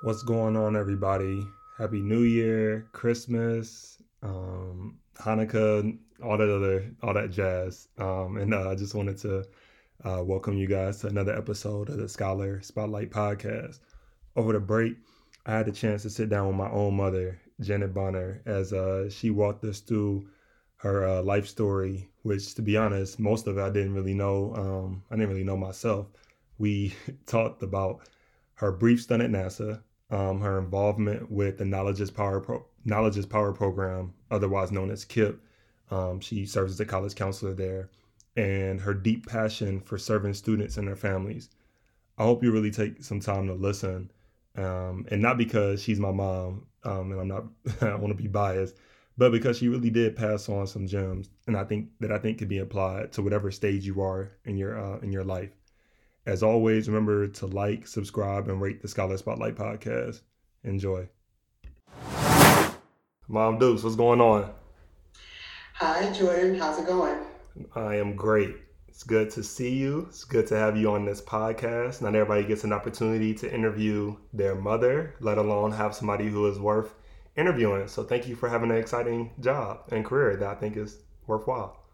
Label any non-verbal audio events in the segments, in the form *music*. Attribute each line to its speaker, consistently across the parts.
Speaker 1: What's going on, everybody? Happy New Year, Christmas, um, Hanukkah, all that other, all that jazz. Um, and uh, I just wanted to uh, welcome you guys to another episode of the Scholar Spotlight Podcast. Over the break, I had the chance to sit down with my own mother, Janet Bonner, as uh, she walked us through her uh, life story, which, to be honest, most of it I didn't really know. Um, I didn't really know myself. We *laughs* talked about her brief stint at NASA, um, her involvement with the Knowledge is Power Pro- Knowledge is Power program, otherwise known as KIPP. Um, she serves as a college counselor there, and her deep passion for serving students and their families. I hope you really take some time to listen, um, and not because she's my mom, um, and I'm not *laughs* I want to be biased, but because she really did pass on some gems, and I think that I think could be applied to whatever stage you are in your uh, in your life. As always, remember to like, subscribe, and rate the Scholar Spotlight podcast. Enjoy. Mom Dukes, what's going on?
Speaker 2: Hi, Jordan. How's it going?
Speaker 1: I am great. It's good to see you. It's good to have you on this podcast. Not everybody gets an opportunity to interview their mother, let alone have somebody who is worth interviewing. So thank you for having an exciting job and career that I think is worthwhile.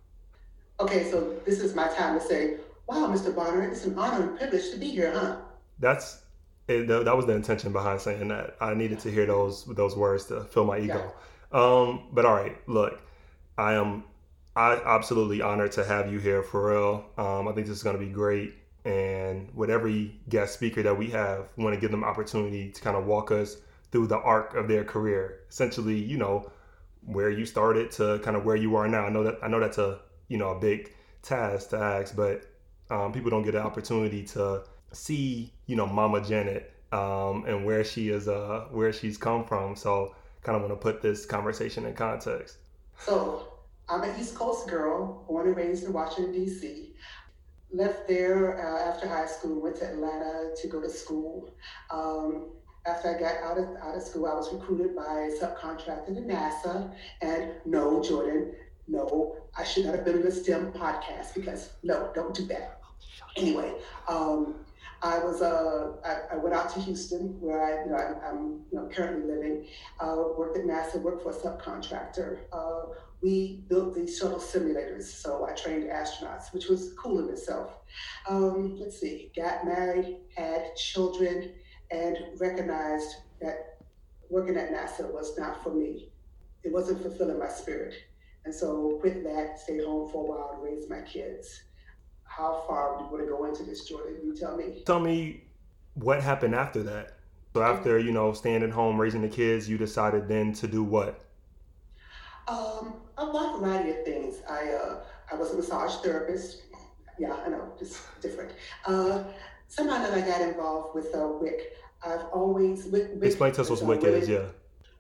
Speaker 2: Okay, so this is my time to say Wow, Mr. Bonner, it's an honor and privilege to be here, huh?
Speaker 1: That's it, that was the intention behind saying that. I needed to hear those those words to fill my ego. Yeah. Um, but all right, look, I am I absolutely honored to have you here for real. Um, I think this is going to be great. And with every guest speaker that we have, we want to give them opportunity to kind of walk us through the arc of their career. Essentially, you know, where you started to kind of where you are now. I know that I know that's a you know a big task to ask, but um, people don't get an opportunity to see, you know, Mama Janet um, and where she is, uh, where she's come from. So, kind of want to put this conversation in context.
Speaker 2: So, I'm an East Coast girl, born and raised in Washington D.C. Left there uh, after high school, went to Atlanta to go to school. Um, after I got out of, out of school, I was recruited by a subcontractor to NASA. And no, Jordan, no, I should not have been on the STEM podcast because no, don't do that. Anyway, um, I was uh, I, I, went out to Houston where I you know I, am you know, currently living. Uh, worked at NASA, worked for a subcontractor. Uh, we built these shuttle simulators, so I trained astronauts, which was cool in itself. Um, let's see, got married, had children, and recognized that working at NASA was not for me. It wasn't fulfilling my spirit. And so quit that, stayed home for a while to raise my kids. How far do you want to go into this, Jordan? You tell me.
Speaker 1: Tell me what happened after that. So after, you know, staying at home, raising the kids, you decided then to do what?
Speaker 2: Um, a wide variety of things. I uh, I was a massage therapist. Yeah, I know, just different. Uh, somehow that I got involved with uh, WIC. I've always WIC,
Speaker 1: WIC explain to us what WIC is. Yeah.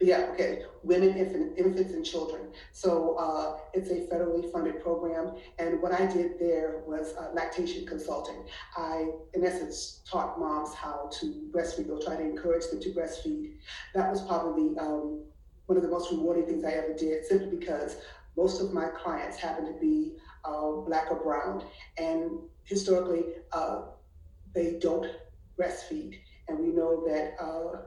Speaker 2: Yeah, okay. Women, infant, infants, and children. So uh, it's a federally funded program. And what I did there was uh, lactation consulting. I, in essence, taught moms how to breastfeed or try to encourage them to breastfeed. That was probably um, one of the most rewarding things I ever did, simply because most of my clients happen to be uh, black or brown. And historically, uh, they don't breastfeed. And we know that uh,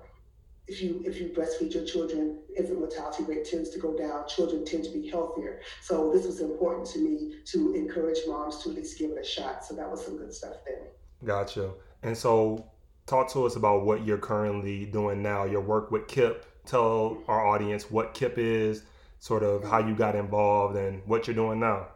Speaker 2: if you if you breastfeed your children, infant mortality rate tends to go down. Children tend to be healthier. So this was important to me to encourage moms to at least give it a shot. So that was some good stuff there.
Speaker 1: Gotcha. And so, talk to us about what you're currently doing now. Your work with KIPP. Tell our audience what KIPP is, sort of how you got involved, and what you're doing now.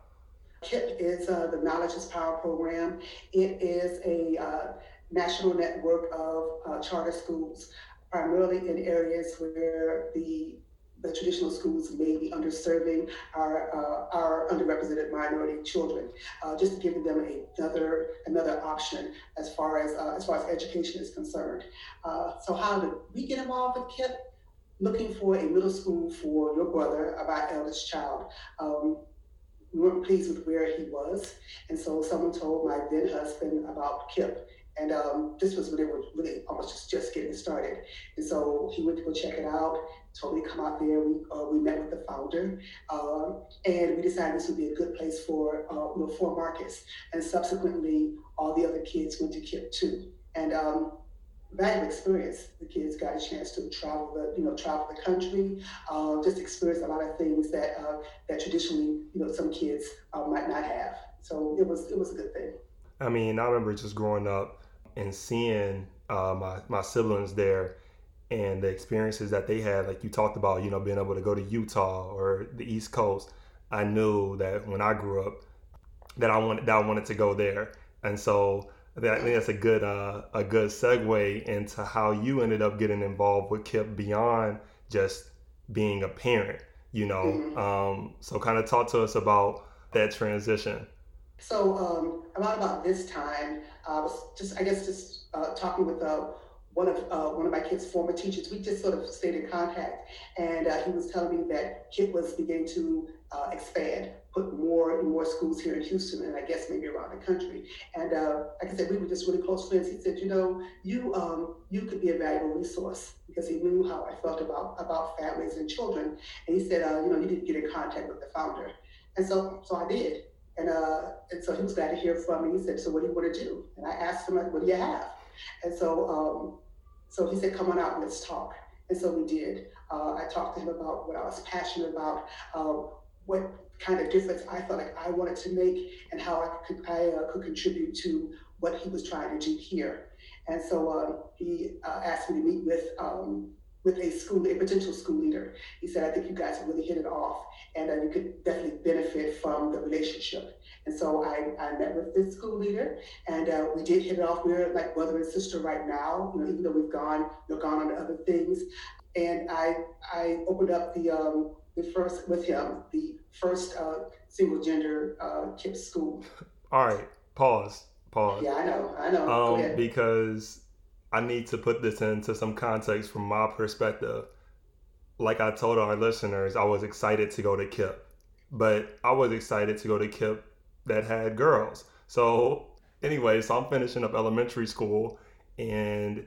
Speaker 2: KIPP is uh, the Knowledge is Power program. It is a uh, national network of uh, charter schools primarily in areas where the the traditional schools may be underserving our uh, our underrepresented minority children, uh, just giving them another another option as far as uh, as far as education is concerned. Uh, so how did we get involved with KIPP? Looking for a middle school for your brother, our eldest child. Um, we weren't pleased with where he was, and so someone told my then husband about KIPP and um, this was when it was really almost just, just getting started. And so he went to go check it out, told me to come out there. We, uh, we met with the founder, uh, and we decided this would be a good place for, uh, you know, for Marcus. And subsequently, all the other kids went to KIPP too. And um, valuable experience. The kids got a chance to travel the, you know, travel the country, uh, just experience a lot of things that uh, that traditionally, you know, some kids uh, might not have. So it was it was a good thing.
Speaker 1: I mean, I remember just growing up and seeing uh, my my siblings there and the experiences that they had. Like you talked about, you know, being able to go to Utah or the East Coast. I knew that when I grew up, that I wanted that I wanted to go there, and so I think that's a good uh, a good segue into how you ended up getting involved with KIPP beyond just being a parent. You know, mm-hmm. um, so kind of talk to us about that transition.
Speaker 2: So um, about about this time, I was just I guess just uh, talking with uh, one of uh, one of my kids' former teachers. We just sort of stayed in contact, and uh, he was telling me that KIPP was beginning to uh, expand, put more and more schools here in Houston, and I guess maybe around the country. And uh, like I said, we were just really close friends. He said, you know, you um, you could be a valuable resource because he knew how I felt about about families and children. And he said, uh, you know, you need to get in contact with the founder. And so so I did. And uh, and so he was glad to hear from me. He said, so what do you want to do? And I asked him, what do you have? And so um, so he said, come on out and let's talk. And so we did. Uh, I talked to him about what I was passionate about, uh, what kind of difference I felt like I wanted to make and how I could, I, uh, could contribute to what he was trying to do here. And so uh, he uh, asked me to meet with um, with a school, a potential school leader. He said, I think you guys really hit it off and uh, you could definitely benefit from the relationship. And so I, I met with this school leader and uh, we did hit it off. We're like brother and sister right now, you know, even though we've gone, you know, gone on to other things. And I, I opened up the, um, the first with him, the first uh, single gender uh, KIPP school. *laughs*
Speaker 1: All right, pause, pause.
Speaker 2: Yeah, I know, I know.
Speaker 1: Um, because I need to put this into some context from my perspective. Like I told our listeners, I was excited to go to KIPP, but I was excited to go to KIPP that had girls. So anyway, so I'm finishing up elementary school and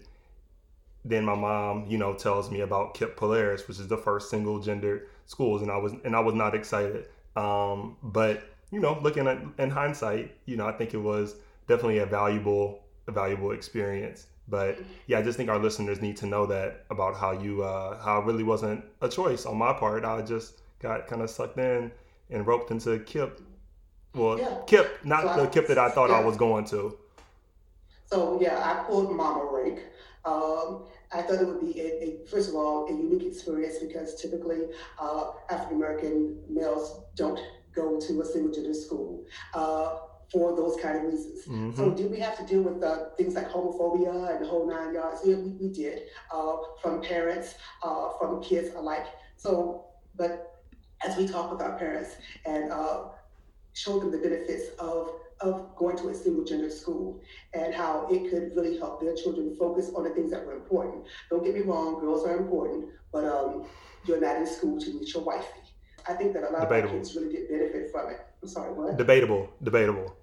Speaker 1: then my mom, you know, tells me about KIPP Polaris, which is the first single gender schools, and I was and I was not excited. Um, but you know, looking at in hindsight, you know, I think it was definitely a valuable a valuable experience. But yeah, I just think our listeners need to know that about how you uh, how it really wasn't a choice on my part. I just got kind of sucked in and roped into KIPP. Well, yeah. KIPP, not so the I, KIPP that I thought yeah. I was going to.
Speaker 2: So yeah, I pulled Mama Rake. Um, I thought it would be, a, a, first of all, a unique experience because typically uh, African American males don't go to a single gender school. Uh, for those kind of reasons. Mm-hmm. So did we have to deal with uh, things like homophobia and the whole nine yards? Yeah, we, we did, uh, from parents, uh, from kids alike. So, but as we talk with our parents and uh, show them the benefits of of going to a single gender school and how it could really help their children focus on the things that were important. Don't get me wrong, girls are important, but um, you're not in school to meet your wifey. I think that a lot debatable. of kids really did benefit from it. I'm sorry, what?
Speaker 1: Debatable, debatable.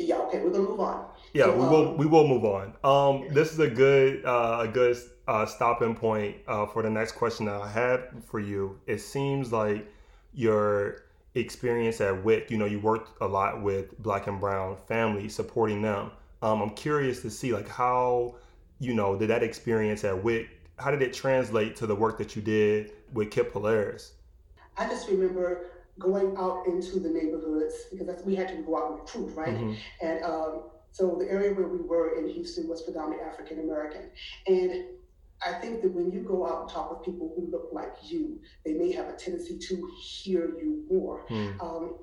Speaker 2: Yeah, okay, we're gonna move on.
Speaker 1: Yeah, so, we will. Um, we will move on. Um, this is a good, uh, a good uh, stopping point uh, for the next question that I had for you. It seems like your experience at WIC, you know, you worked a lot with Black and Brown families, supporting them. Um, I'm curious to see like how, you know, did that experience at WIC, how did it translate to the work that you did with KIPP Polaris?
Speaker 2: I just remember going out into the neighborhoods because that's, we had to go out and recruit, right? Mm-hmm. And um, so the area where we were in Houston was predominantly African American. And I think that when you go out and talk with people who look like you, they may have a tendency to hear you more. Mm. Um,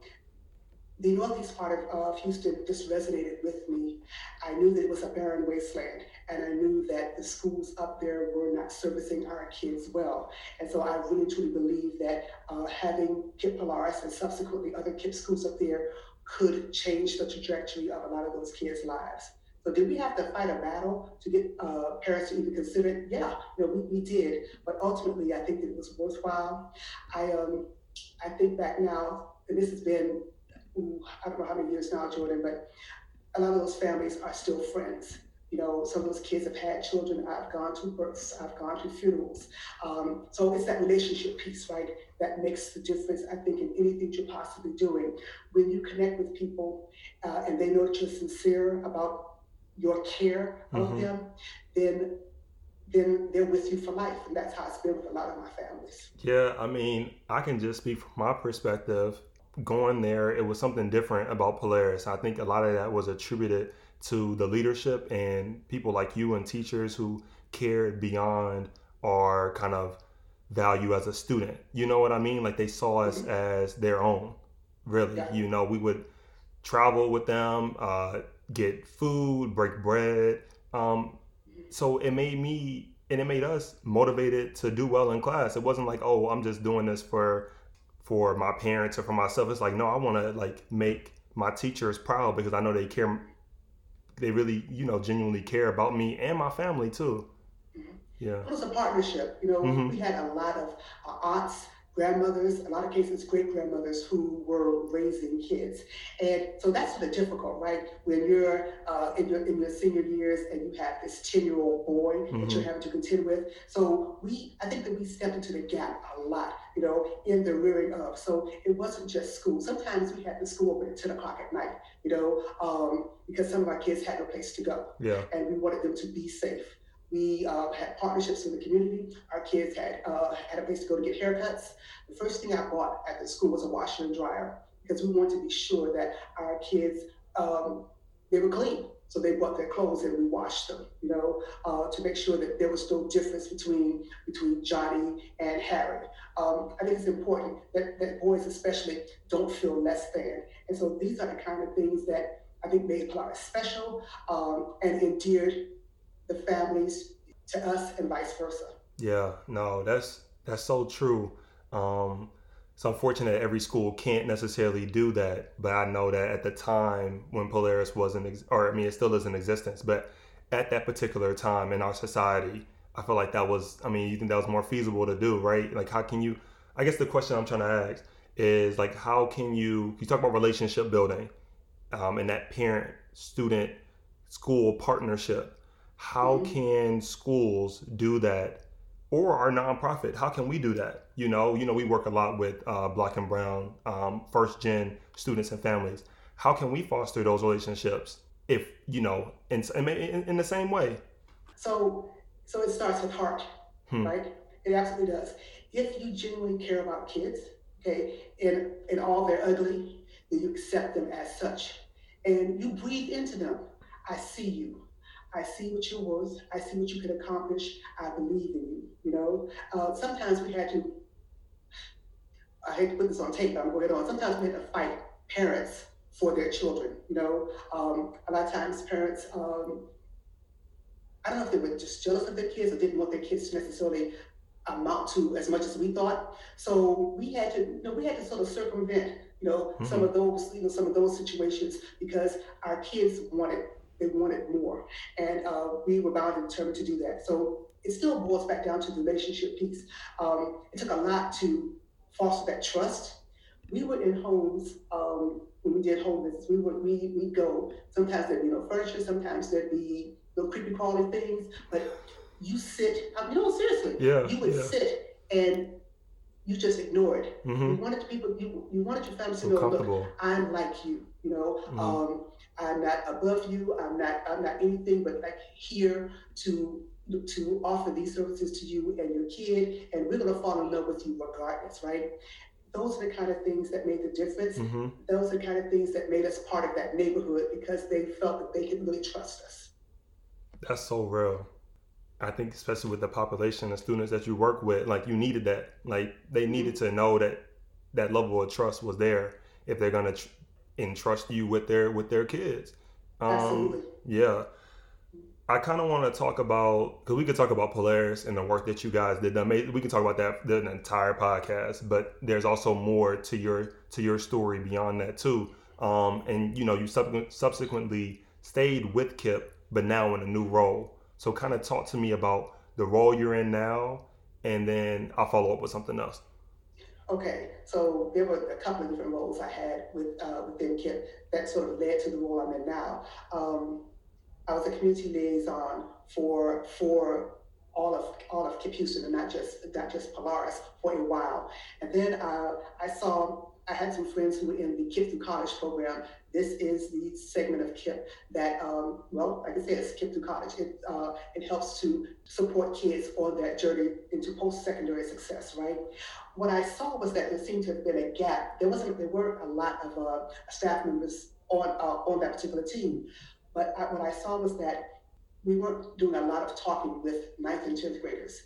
Speaker 2: the northeast part of, of Houston just resonated with me. I knew that it was a barren wasteland, and I knew that the schools up there were not servicing our kids well. And so I really truly believe that uh, having KIPP Polaris and subsequently other KIPP schools up there could change the trajectory of a lot of those kids' lives. So did we have to fight a battle to get uh, parents to even consider it? Yeah, you know, we, we did. But ultimately, I think it was worthwhile. I um, I think back now, and this has been, I don't know how many years now, Jordan, but a lot of those families are still friends. You know, some of those kids have had children. I've gone to births. I've gone to funerals. Um, so it's that relationship piece, right, that makes the difference, I think, in anything you're possibly doing. When you connect with people uh, and they know that you're sincere about your care of mm-hmm. them, then then they're with you for life. And that's how it's been with a lot of my families.
Speaker 1: Yeah, I mean, I can just speak from my perspective. Going there, it was something different about Polaris. I think a lot of that was attributed to the leadership and people like you and teachers who cared beyond our kind of value as a student. You know what I mean? Like they saw us mm-hmm. as their own, really. Yeah. You know, we would travel with them, uh, get food, break bread. Um, so it made me and it made us motivated to do well in class. It wasn't like, oh, I'm just doing this for for my parents or for myself. It's like, no, I want to like make my teachers proud because I know they care. They really, you know, genuinely care about me and my family too.
Speaker 2: Mm-hmm. Yeah, it was a partnership. You know, mm-hmm. we had a lot of uh, aunts grandmothers, a lot of cases great grandmothers who were raising kids. And so that's sort of difficult, right? When you're uh, in, your, in your senior years and you have this 10 year old boy mm-hmm. that you're having to contend with. So we, I think that we stepped into the gap a lot, you know, in the rearing of. So it wasn't just school. Sometimes we had the school open at 10 o'clock at night, you know, um, because some of our kids had no place to go.
Speaker 1: Yeah.
Speaker 2: And we wanted them to be safe. We uh, had partnerships in the community. Our kids had uh, had a place to go to get haircuts. The first thing I bought at the school was a washer and dryer because we wanted to be sure that our kids um, they were clean. So they bought their clothes and we washed them, you know, uh, to make sure that there was no difference between between Johnny and Harry. Um, I think it's important that, that boys especially don't feel less than. And so these are the kind of things that I think made Polaris special um, and endeared the families to us and vice versa.
Speaker 1: Yeah, no, that's that's so true. Um, it's unfortunate every school can't necessarily do that, but I know that at the time when Polaris wasn't, ex- or I mean, it still is in existence, but at that particular time in our society, I feel like that was, I mean, you think that was more feasible to do, right? Like, how can you, I guess the question I'm trying to ask is like, how can you, you talk about relationship building um, and that parent student school partnership how mm-hmm. can schools do that or our nonprofit? How can we do that? You know you know we work a lot with uh, black and brown um, first gen students and families. How can we foster those relationships if you know in, in, in the same way?
Speaker 2: So so it starts with heart hmm. right? It absolutely does. If you genuinely care about kids okay in in all their ugly then you accept them as such. And you breathe into them. I see you I see what you're worth. I see what you can accomplish. I believe in you. You know, uh, sometimes we had to. I hate to put this on tape, but I'm going on. Sometimes we had to fight parents for their children. You know, um, a lot of times parents. Um, I don't know if they were just jealous of their kids or didn't want their kids to necessarily amount to as much as we thought. So we had to, you know, we had to sort of circumvent, you know, mm-hmm. some of those, you know, some of those situations because our kids wanted they wanted more. And uh, we were bound and determined to do that. So it still boils back down to the relationship piece. Um, it took a lot to foster that trust. We were in homes um, when we did home visits. We would we we go. Sometimes there'd be no furniture. Sometimes there'd be no creepy crawly things. But you sit. I mean, no, seriously.
Speaker 1: Yeah.
Speaker 2: You would
Speaker 1: yeah.
Speaker 2: sit and you just ignore it. Mm-hmm. You wanted people. You you wanted your family to know, look, I'm like you. You know. Mm-hmm. Um, I'm not above you. I'm not. I'm not anything but like here to to offer these services to you and your kid, and we're gonna fall in love with you regardless, right? Those are the kind of things that made the difference. Mm-hmm. Those are the kind of things that made us part of that neighborhood because they felt that they could really trust us.
Speaker 1: That's so real. I think especially with the population of students that you work with, like you needed that. Like they needed mm-hmm. to know that that level of trust was there if they're gonna tr- entrust you with their with their kids.
Speaker 2: Um, Absolutely.
Speaker 1: Yeah. I kind of want to talk about because we could talk about Polaris and the work that you guys did. We can talk about that the entire podcast, but there's also more to your to your story beyond that too. Um, and you know, you sub- subsequently stayed with KIPP, but now in a new role. So, kind of talk to me about the role you're in now, and then I'll follow up with something else.
Speaker 2: Okay, so there were a couple of different roles I had with uh, within KIPP that sort of led to the role I'm in now. Um, I was a community liaison for for all of all of KIPP Houston and not just not just Polaris for a while, and then uh, I saw I had some friends who were in the KIPP through College program this is the segment of KIPP that, um, well, like I said, it's KIPP through college. It, uh, it helps to support kids on that journey into post-secondary success, right? What I saw was that there seemed to have been a gap. There wasn't, there weren't a lot of uh, staff members on uh, on that particular team, but I, what I saw was that we weren't doing a lot of talking with ninth and tenth graders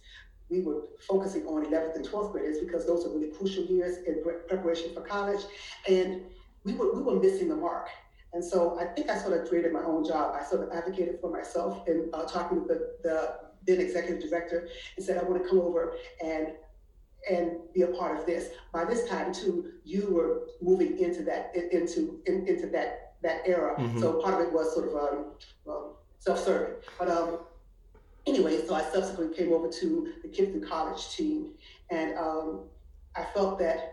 Speaker 2: we were focusing on 11th and 12th graders because those are really crucial years in preparation for college. And we were, we were missing the mark. And so I think I sort of created my own job. I sort of advocated for myself in uh, talking with the, the then executive director and said, I want to come over and and be a part of this. By this time, too, you were moving into that into in, into that that era. Mm-hmm. So part of it was sort of um, well, self-serving. But um, anyway, so I subsequently came over to the through College team, and um, I felt that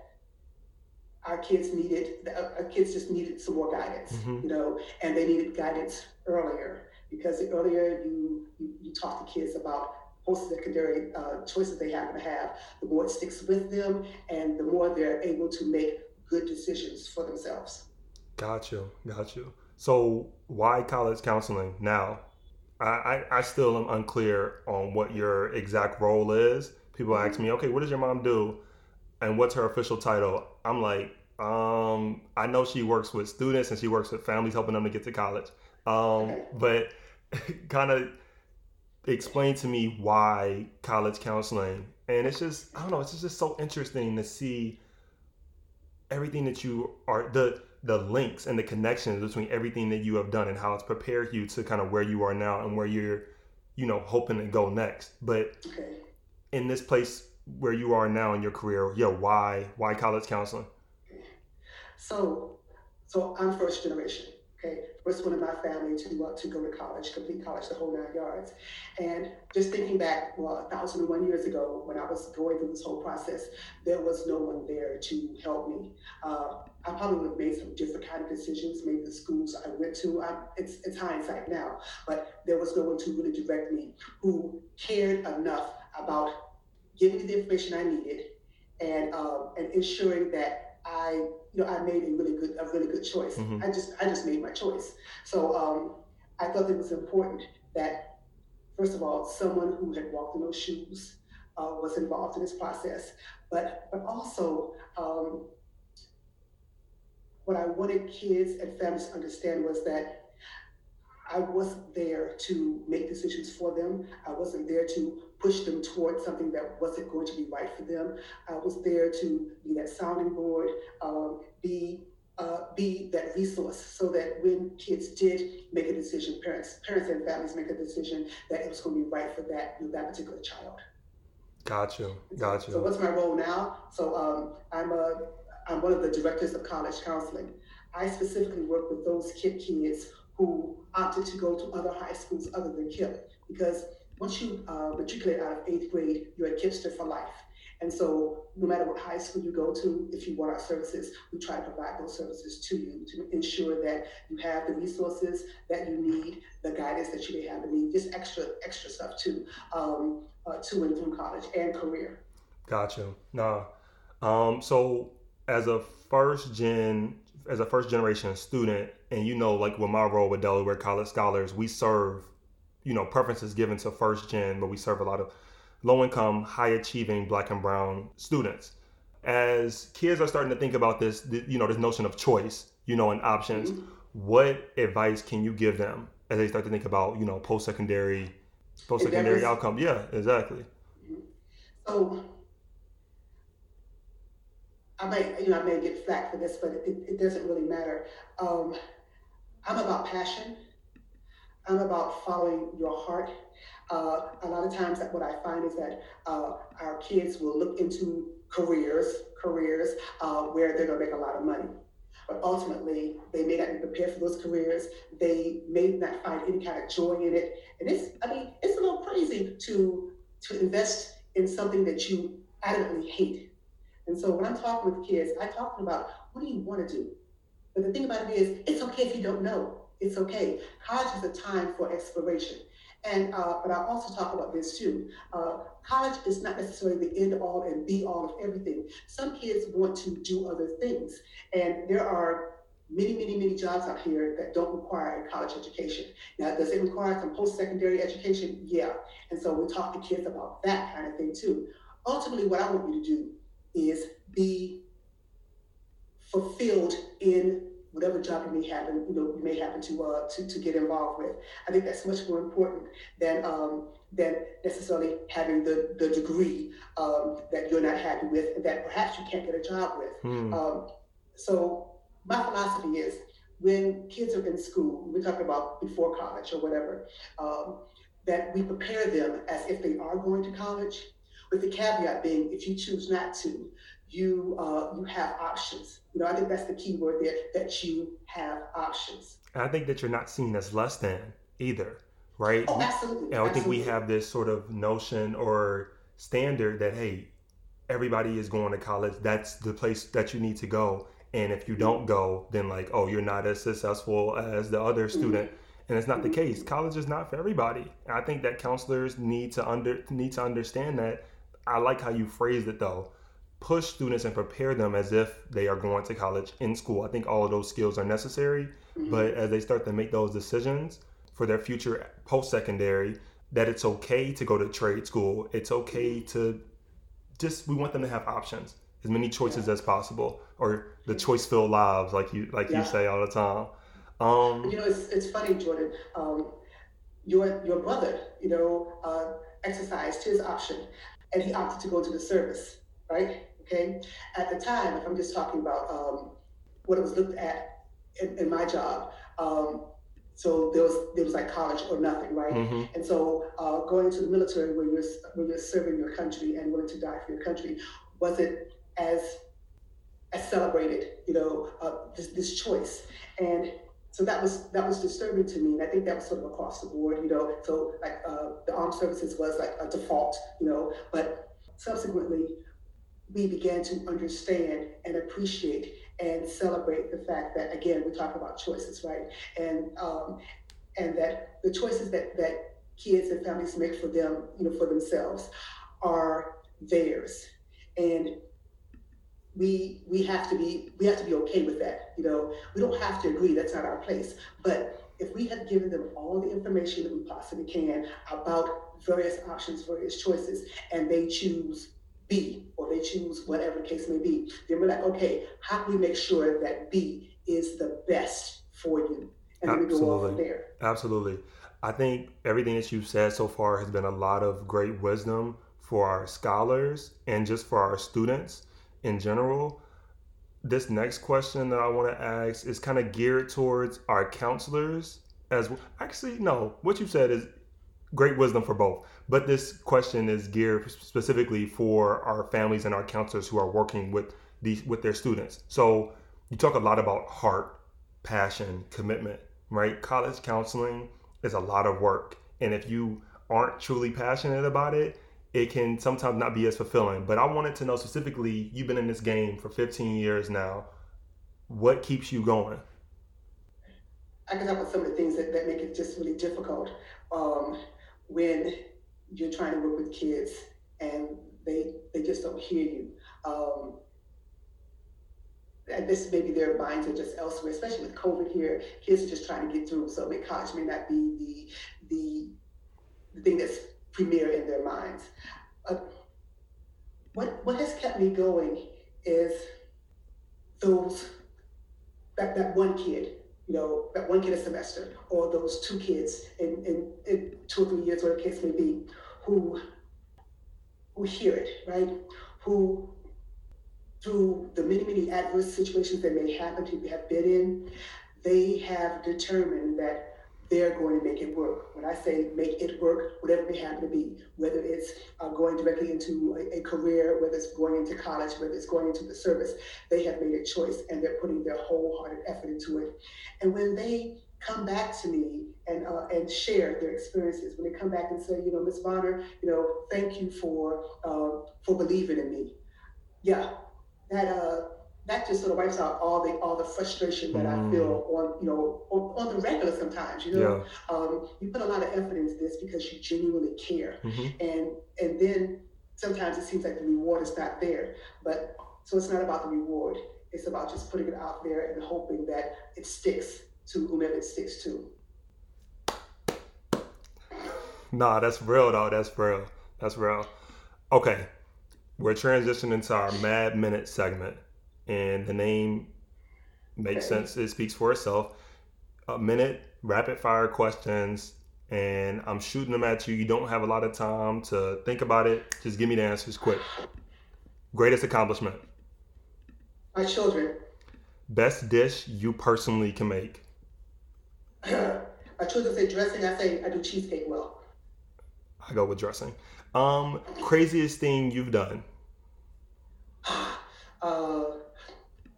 Speaker 2: our kids needed, our kids just needed some more guidance, mm-hmm. you know, and they needed guidance earlier because the earlier you, you, you talk to kids about post-secondary uh, choices they happen to have, the more it sticks with them and the more they're able to make good decisions for themselves.
Speaker 1: Got you, got you. So why college counseling now? I, I still am unclear on what your exact role is. People ask me, okay, what does your mom do? And what's her official title? I'm like, um, I know she works with students and she works with families, helping them to get to college. Um, but *laughs* kind of explain to me why college counseling. And it's just, I don't know, it's just so interesting to see everything that you are, the, the links and the connections between everything that you have done and how it's prepared you to kind of where you are now and where you're, you know, hoping to go next. But in this place where you are now in your career, yeah, why why college counseling?
Speaker 2: So, so I'm first generation. Okay, first one in my family to uh, to go to college, complete college, the whole nine yards. And just thinking back, well, thousand and one years ago, when I was going through this whole process, there was no one there to help me. Uh, I probably would have made some different kind of decisions. Maybe the schools I went to, I, it's, it's hindsight now, but there was no one to really direct me who cared enough about giving me the information I needed and um, and ensuring that I, you know, I made a really good a really good choice. Mm-hmm. I just I just made my choice. So um, I thought it was important that first of all, someone who had walked in those shoes uh, was involved in this process, but but also um, what I wanted kids and families to understand was that I wasn't there to make decisions for them. I wasn't there to push them towards something that wasn't going to be right for them. I was there to be that sounding board, um, be uh, be that resource so that when kids did make a decision, parents, parents and families make a decision that it was going to be right for that that particular child.
Speaker 1: Gotcha. Gotcha.
Speaker 2: So, so what's my role now? So um, I'm a I'm one of the directors of college counseling. I specifically work with those KIPP kids who opted to go to other high schools other than KIPP because once you uh, matriculate out of eighth grade, you're a KIPPster for life. And so, no matter what high school you go to, if you want our services, we try to provide those services to you to ensure that you have the resources that you need, the guidance that you may have to need, just extra extra stuff too, um, uh, to and through college and career.
Speaker 1: Gotcha. Nah. Um, so as a first gen as a first generation student and you know like with my role with delaware college scholars we serve you know preferences given to first gen but we serve a lot of low income high achieving black and brown students. As kids are starting to think about this you know this notion of choice you know and options mm-hmm. what advice can you give them as they start to think about you know post-secondary post-secondary outcome? Yeah exactly.
Speaker 2: So I might, you know, I may get flack for this, but it, it doesn't really matter. Um, I'm about passion. I'm about following your heart. Uh, a lot of times, what I find is that uh, our kids will look into careers, careers uh, where they're going to make a lot of money. But ultimately, they may not be prepared for those careers. They may not find any kind of joy in it. And it's, I mean, it's a little crazy to to invest in something that you adamantly hate and so when I'm talking with kids, I talk to them about what do you want to do? But the thing about it is, it's okay if you don't know. It's okay. College is a time for exploration. And uh, but I also talk about this too. Uh, college is not necessarily the end all and be all of everything. Some kids want to do other things, and there are many, many, many jobs out here that don't require a college education. Now, does it require some post-secondary education? Yeah. And so we talk to kids about that kind of thing too. Ultimately, what I want you to do is be fulfilled in whatever job you may happen, you know, you may happen to uh, to, to get involved with. I think that's much more important than um, than necessarily having the the degree um, that you're not happy with and that perhaps you can't get a job with. Hmm. Um, so my philosophy is when kids are in school, we're talking about before college or whatever, um, that we prepare them as if they are going to college, with the caveat being if you choose not to, you uh, you have options. You know, I think that's the key word there that you have options.
Speaker 1: And I think that you're not seen as less than either, right?
Speaker 2: Oh, absolutely.
Speaker 1: And I absolutely. think we have this sort of notion or standard that hey, everybody is going to college. That's the place that you need to go. And if you don't go, then like, oh, you're not as successful as the other mm-hmm. student. Mm-hmm. And it's not the mm-hmm. case. College is not for everybody. And I think that counselors need to under need to understand that. I like how you phrased it though push students and prepare them as if they are going to college in school. I think all of those skills are necessary, mm-hmm. but as they start to make those decisions for their future post secondary, that it's okay to go to trade school. It's okay to just we want them to have options, as many choices yeah. as possible, or the choice filled lives, like you like yeah. you say all the time.
Speaker 2: Um, you know, it's, it's funny, Jordan. Um, your your brother, you know, uh, exercised his option, and he opted to go to the service, right? Okay, at the time, if I'm just talking about um, what it was looked at in, in my job, um, so there was there was like college or nothing, right? Mm-hmm. And so uh, going into the military, where you're where you're serving your country and willing to die for your country, was it as as celebrated? You know, uh, this this choice, and so that was that was disturbing to me, and I think that was sort of across the board. You know, so like uh, the armed services was like a default, you know, but subsequently we began to understand and appreciate and celebrate the fact that again we talk about choices right and um, and that the choices that that kids and families make for them you know for themselves are theirs and we we have to be we have to be okay with that you know we don't have to agree that's not our place but if we have given them all the information that we possibly can about various options various choices and they choose B, or they choose whatever the case may be, then we're like, okay, how can we make sure that B is the best for you? And Absolutely. we go off there.
Speaker 1: Absolutely. I think everything that you've said so far has been a lot of great wisdom for our scholars and just for our students in general. This next question that I want to ask is kind of geared towards our counselors as well. Actually, no, what you said is great wisdom for both. But this question is geared specifically for our families and our counselors who are working with these with their students. So you talk a lot about heart, passion, commitment, right? College counseling is a lot of work. And if you aren't truly passionate about it, it can sometimes not be as fulfilling. But I wanted to know specifically, you've been in this game for 15 years now. What keeps you going?
Speaker 2: I can talk about some of the things that, that make it just really difficult. Um, when you're trying to work with kids and they they just don't hear you. Um, and this maybe their minds are just elsewhere, especially with COVID here. Kids are just trying to get through, so I mean, college may not be the the, the thing that's premier in their minds. Uh, what what has kept me going is those that that one kid you know, that one kid a semester, or those two kids in, in, in two or three years, whatever the case may be, who who hear it, right? Who through the many, many adverse situations that may happen to have been in, they have determined that they're going to make it work. When I say make it work, whatever it may happen to be, whether it's uh, going directly into a, a, career, whether it's going into college, whether it's going into the service, they have made a choice and they're putting their wholehearted effort into it. And when they come back to me and uh, and share their experiences, when they come back and say, you know, Miss Bonner, you know, thank you for uh, for believing in me. Yeah, that uh that just sort of wipes out all the all the frustration that mm. I feel on you know on, on, the regular sometimes. You know, yeah. um, you put a lot of effort into this because you genuinely care, mm-hmm. and and then sometimes it seems like the reward is not there. But so it's not about the reward; It's about just putting it out there and hoping that it sticks to whomever it sticks to.
Speaker 1: Nah, that's real though. That's real. That's real. Okay, we're transitioning to our Mad Minute segment, and the name makes
Speaker 2: Okay.
Speaker 1: sense. It speaks for itself. A minute, rapid fire questions, and I'm shooting them at you. You don't have a lot of time to think about it. Just give me the answers quick. Greatest accomplishment.
Speaker 2: My children,
Speaker 1: Best dish you personally can make.
Speaker 2: my children say dressing. I say I do cheesecake well.
Speaker 1: I go with dressing. Um, craziest thing you've done. *sighs*
Speaker 2: Uh,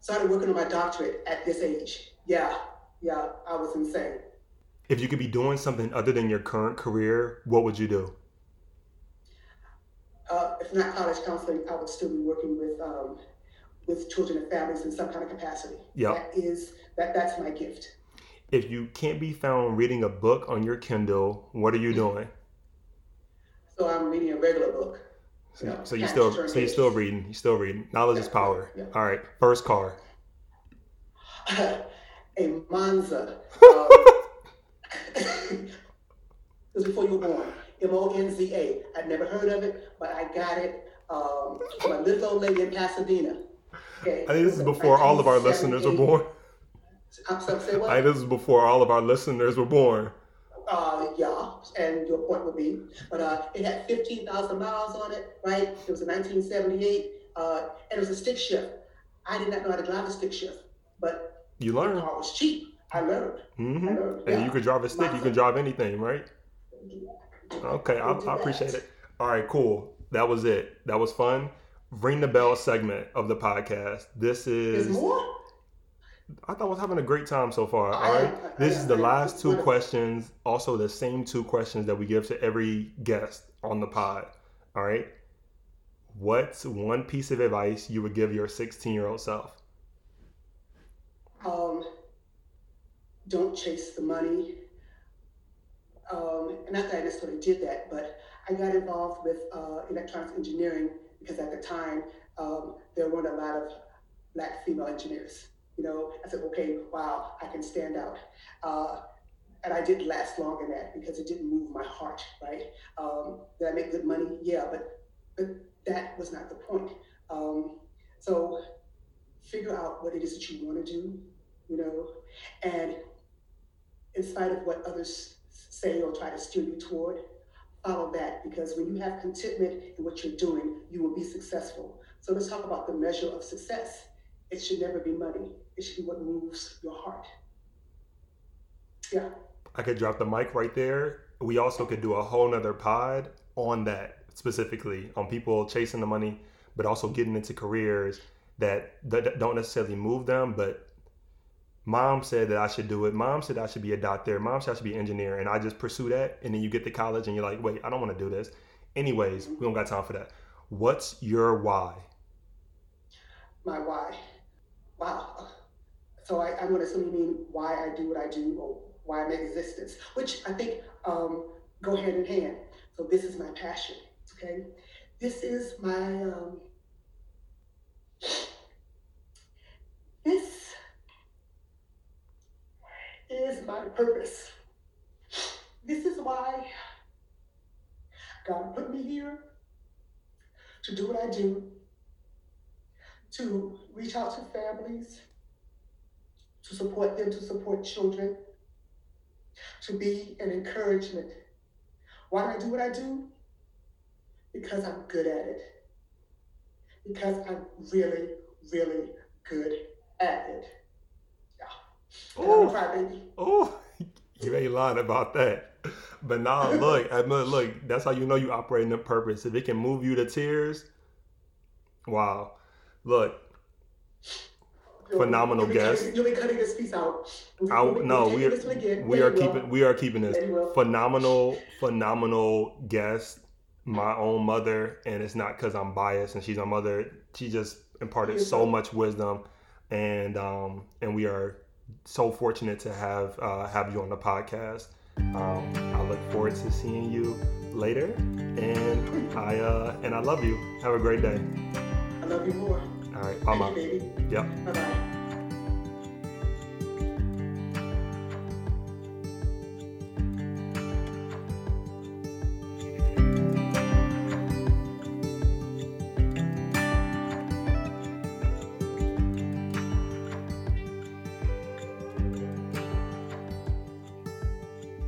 Speaker 2: started working on my doctorate at this age. Yeah, yeah, I was insane.
Speaker 1: If you could be doing something other than your current career, what would you do?
Speaker 2: Uh, if not college counseling, I would still be working with um, with children and families in some kind of capacity.
Speaker 1: Yeah,
Speaker 2: That is that. That's my gift.
Speaker 1: If you can't be found reading a book on your Kindle, what are you doing?
Speaker 2: So I'm reading a regular book.
Speaker 1: So,
Speaker 2: Yeah,
Speaker 1: so you
Speaker 2: can't
Speaker 1: still so you're still reading. You're still reading. Knowledge is power.
Speaker 2: yeah.
Speaker 1: All right. First car. *laughs*
Speaker 2: a Monza. Um, it was before you were born. M O N Z A. I'd never heard of it, but I got it um, from a little old lady in Pasadena. Okay.
Speaker 1: I think this is before all of our listeners were born.
Speaker 2: I'm sorry, say
Speaker 1: I
Speaker 2: what?
Speaker 1: think this is before all of our listeners were born.
Speaker 2: Uh, yeah, and your point would be, but uh, it had 15,000 miles on it, right? It was a 1978, uh, and it was a stick shift. I did not know how to drive a stick shift, but
Speaker 1: You
Speaker 2: the
Speaker 1: learn.
Speaker 2: car was cheap. I learned.
Speaker 1: Mm-hmm.
Speaker 2: I learned.
Speaker 1: And
Speaker 2: yeah.
Speaker 1: you could drive a stick. You can drive anything, right? Okay, I, I appreciate it. All right, cool. That was it. That was fun. Ring the bell segment of the podcast. This
Speaker 2: There's
Speaker 1: is.
Speaker 2: more?
Speaker 1: I thought I was having a great time so far.
Speaker 2: I
Speaker 1: All right.
Speaker 2: I-
Speaker 1: This
Speaker 2: I-
Speaker 1: is the
Speaker 2: I-
Speaker 1: last two questions. Also, the same two questions that we give to every guest on the pod. All right. What's one piece of advice you would give your 16 year old self?
Speaker 2: Um, don't chase the money. Um, and not that I necessarily did that, but I got involved with uh, electronics engineering because at the time um, there weren't a lot of black female engineers. You know, I said, okay, wow, I can stand out. Uh, and I didn't last long in that because it didn't move my heart, right? Um, did I make good money? Yeah, but but that was not the point. Um, so figure out what it is that you want to do, you know, and in spite of what others say or try to steer you toward, follow that because when you have contentment in what you're doing, you will be successful. So let's talk about the measure of success. It should never be money. It should be what moves your heart. Yeah.
Speaker 1: I could drop the mic right there. We also could do a whole nother pod on that specifically on people chasing the money, but also getting into careers that, that don't necessarily move them. But mom said that I should do it. Mom said I should be a doctor. Mom said I should be an engineer. And I just pursue that. And then you get to college and you're like, wait, I don't want to do this. Anyways, we don't got time for that. What's your why?
Speaker 2: my why. Wow. So I, going to assume you mean why I do what I do or why I'm in existence, which I think um, go hand in hand. So this is my passion. Okay, this is my um, this is my purpose. This is why God put me here to do what I do to reach out to families, to support them, to support children, to be an encouragement. Why do I do what I do? Because I'm good at it. Because I'm really, really good at it. Yeah. And I'm a
Speaker 1: Oh, oh, you ain't lying about that. But nah, *laughs* look, I mean, look, that's how you know you operating in the purpose. If it can move you to tears, wow. Look, Phenomenal
Speaker 2: you'll be
Speaker 1: guest.
Speaker 2: You'll be cutting this piece out. We'll-
Speaker 1: I,
Speaker 2: we'll
Speaker 1: no, we are
Speaker 2: again.
Speaker 1: we are keeping we are keeping this
Speaker 2: Yeah, you will.
Speaker 1: phenomenal, phenomenal guest. My own mother, and it's not because I'm biased and she's my mother. She just imparted so
Speaker 2: so-
Speaker 1: much wisdom, and um, and we are so fortunate to have uh, have you on the podcast. Um, I look forward to seeing you later, and *laughs* I uh, and I love you. Have a great day.
Speaker 2: I love you more.
Speaker 1: All right.
Speaker 2: Thank
Speaker 1: I'm
Speaker 2: you,
Speaker 1: out. Yep.
Speaker 2: Bye bye.